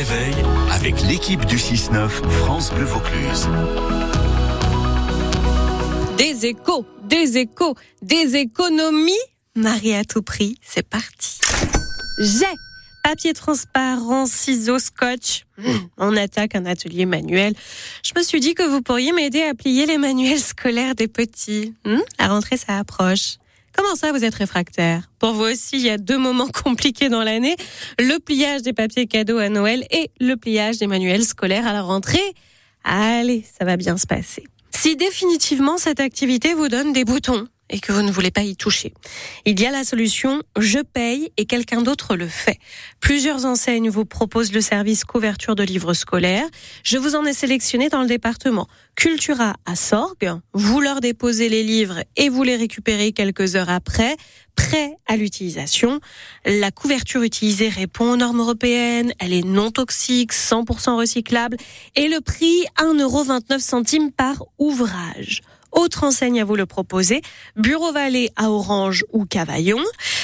réveil avec l'équipe du 6-9 France Bleu Vaucluse. Des échos, des échos, des économies. Marie à tout prix, c'est parti. J'ai papier transparent, ciseaux, scotch. Mmh, on attaque un atelier manuel. Je me suis dit que vous pourriez m'aider à plier les manuels scolaires des petits. Mmh, la rentrée, ça approche. Comment ça, vous êtes réfractaire? Pour vous aussi, il y a deux moments compliqués dans l'année. Le pliage des papiers cadeaux à Noël et le pliage des manuels scolaires à la rentrée. Allez, ça va bien se passer. Si définitivement cette activité vous donne des boutons, et que vous ne voulez pas y toucher. Il y a la solution je paye et quelqu'un d'autre le fait. Plusieurs enseignes vous proposent le service couverture de livres scolaires. Je vous en ai sélectionné dans le département. Cultura à Sorgue, vous leur déposez les livres et vous les récupérez quelques heures après, prêt à l'utilisation. La couverture utilisée répond aux normes européennes, elle est non toxique, 100% recyclable et le prix 1,29€ par ouvrage. Autre enseigne à vous le proposer, Bureau Vallée à Orange ou Cavaillon.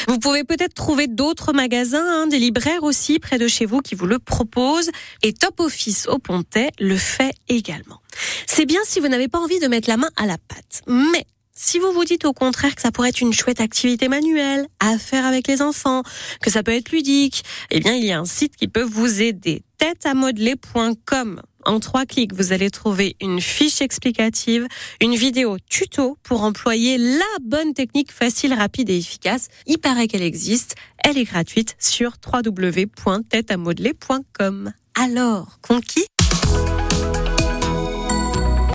Vous pouvez peut-être trouver d'autres magasins, hein, des libraires aussi près de chez vous qui vous le proposent. Et Top Office au Pontet le fait également. C'est bien si vous n'avez pas envie de mettre la main à la pâte. Mais si vous vous dites au contraire que ça pourrait être une chouette activité manuelle à faire avec les enfants, que ça peut être ludique, eh bien il y a un site qui peut vous aider. Têteamodeler.com en trois clics, vous allez trouver une fiche explicative, une vidéo tuto pour employer la bonne technique facile, rapide et efficace. Il paraît qu'elle existe. Elle est gratuite sur www.têteamodeler.com. Alors, conquis?